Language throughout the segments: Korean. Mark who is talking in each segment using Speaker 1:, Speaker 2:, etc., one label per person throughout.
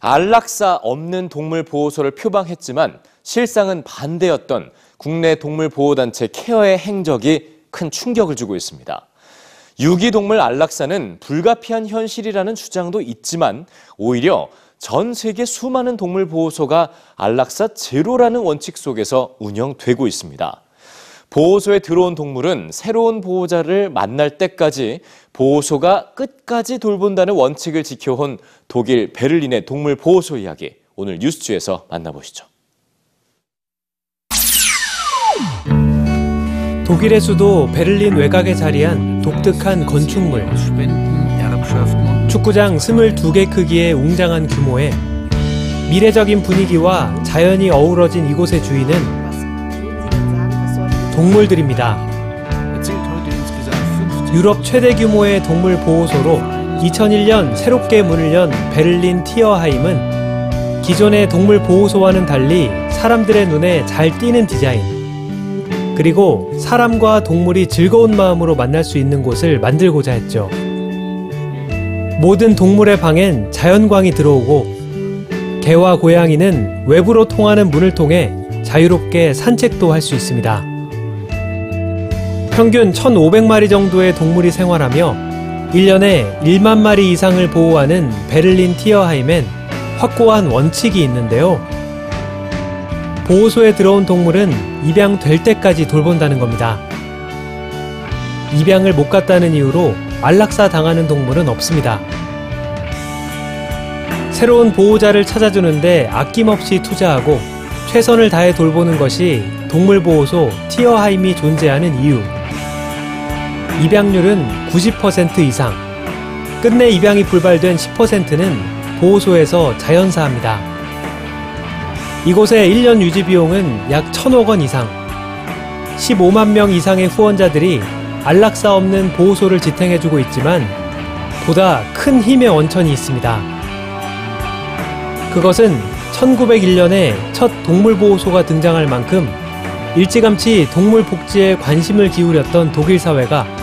Speaker 1: 안락사 없는 동물 보호소를 표방했지만 실상은 반대였던 국내 동물 보호단체 케어의 행적이 큰 충격을 주고 있습니다. 유기동물 안락사는 불가피한 현실이라는 주장도 있지만 오히려 전 세계 수많은 동물 보호소가 안락사 제로라는 원칙 속에서 운영되고 있습니다. 보호소에 들어온 동물은 새로운 보호자를 만날 때까지 보호소가 끝까지 돌본다는 원칙을 지켜온 독일 베를린의 동물 보호소 이야기 오늘 뉴스주에서 만나보시죠.
Speaker 2: 독일의 수도 베를린 외곽에 자리한 독특한 건축물. 축구장 22개 크기의 웅장한 규모에 미래적인 분위기와 자연이 어우러진 이곳의 주인은 동물들입니다. 유럽 최대 규모의 동물 보호소로 2001년 새롭게 문을 연 베를린 티어하임은 기존의 동물 보호소와는 달리 사람들의 눈에 잘 띄는 디자인, 그리고 사람과 동물이 즐거운 마음으로 만날 수 있는 곳을 만들고자 했죠. 모든 동물의 방엔 자연광이 들어오고 개와 고양이는 외부로 통하는 문을 통해 자유롭게 산책도 할 수 있습니다. 평균 1,500마리 정도의 동물이 생활하며 1년에 1만 마리 이상을 보호하는 베를린 티어하임엔 확고한 원칙이 있는데요. 보호소에 들어온 동물은 입양될 때까지 돌본다는 겁니다. 입양을 못 갔다는 이유로 안락사 당하는 동물은 없습니다. 새로운 보호자를 찾아주는데 아낌없이 투자하고 최선을 다해 돌보는 것이 동물보호소 티어하임이 존재하는 이유. 입양률은 90% 이상. 끝내 입양이 불발된 10%는 보호소에서 자연사합니다. 이곳의 1년 유지 비용은 약 1천억 원 이상. 15만 명 이상의 후원자들이 안락사 없는 보호소를 지탱해주고 있지만 보다 큰 힘의 원천이 있습니다. 그것은 1901년에 첫 동물보호소가 등장할 만큼 일찌감치 동물 복지에 관심을 기울였던 독일 사회가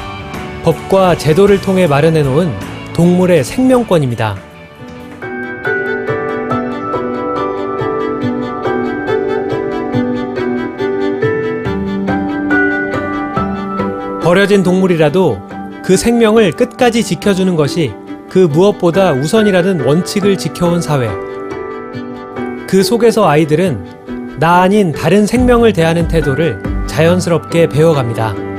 Speaker 2: 법과 제도를 통해 마련해 놓은 동물의 생명권입니다. 버려진 동물이라도 그 생명을 끝까지 지켜주는 것이 그 무엇보다 우선이라는 원칙을 지켜온 사회. 그 속에서 아이들은 나 아닌 다른 생명을 대하는 태도를 자연스럽게 배워갑니다.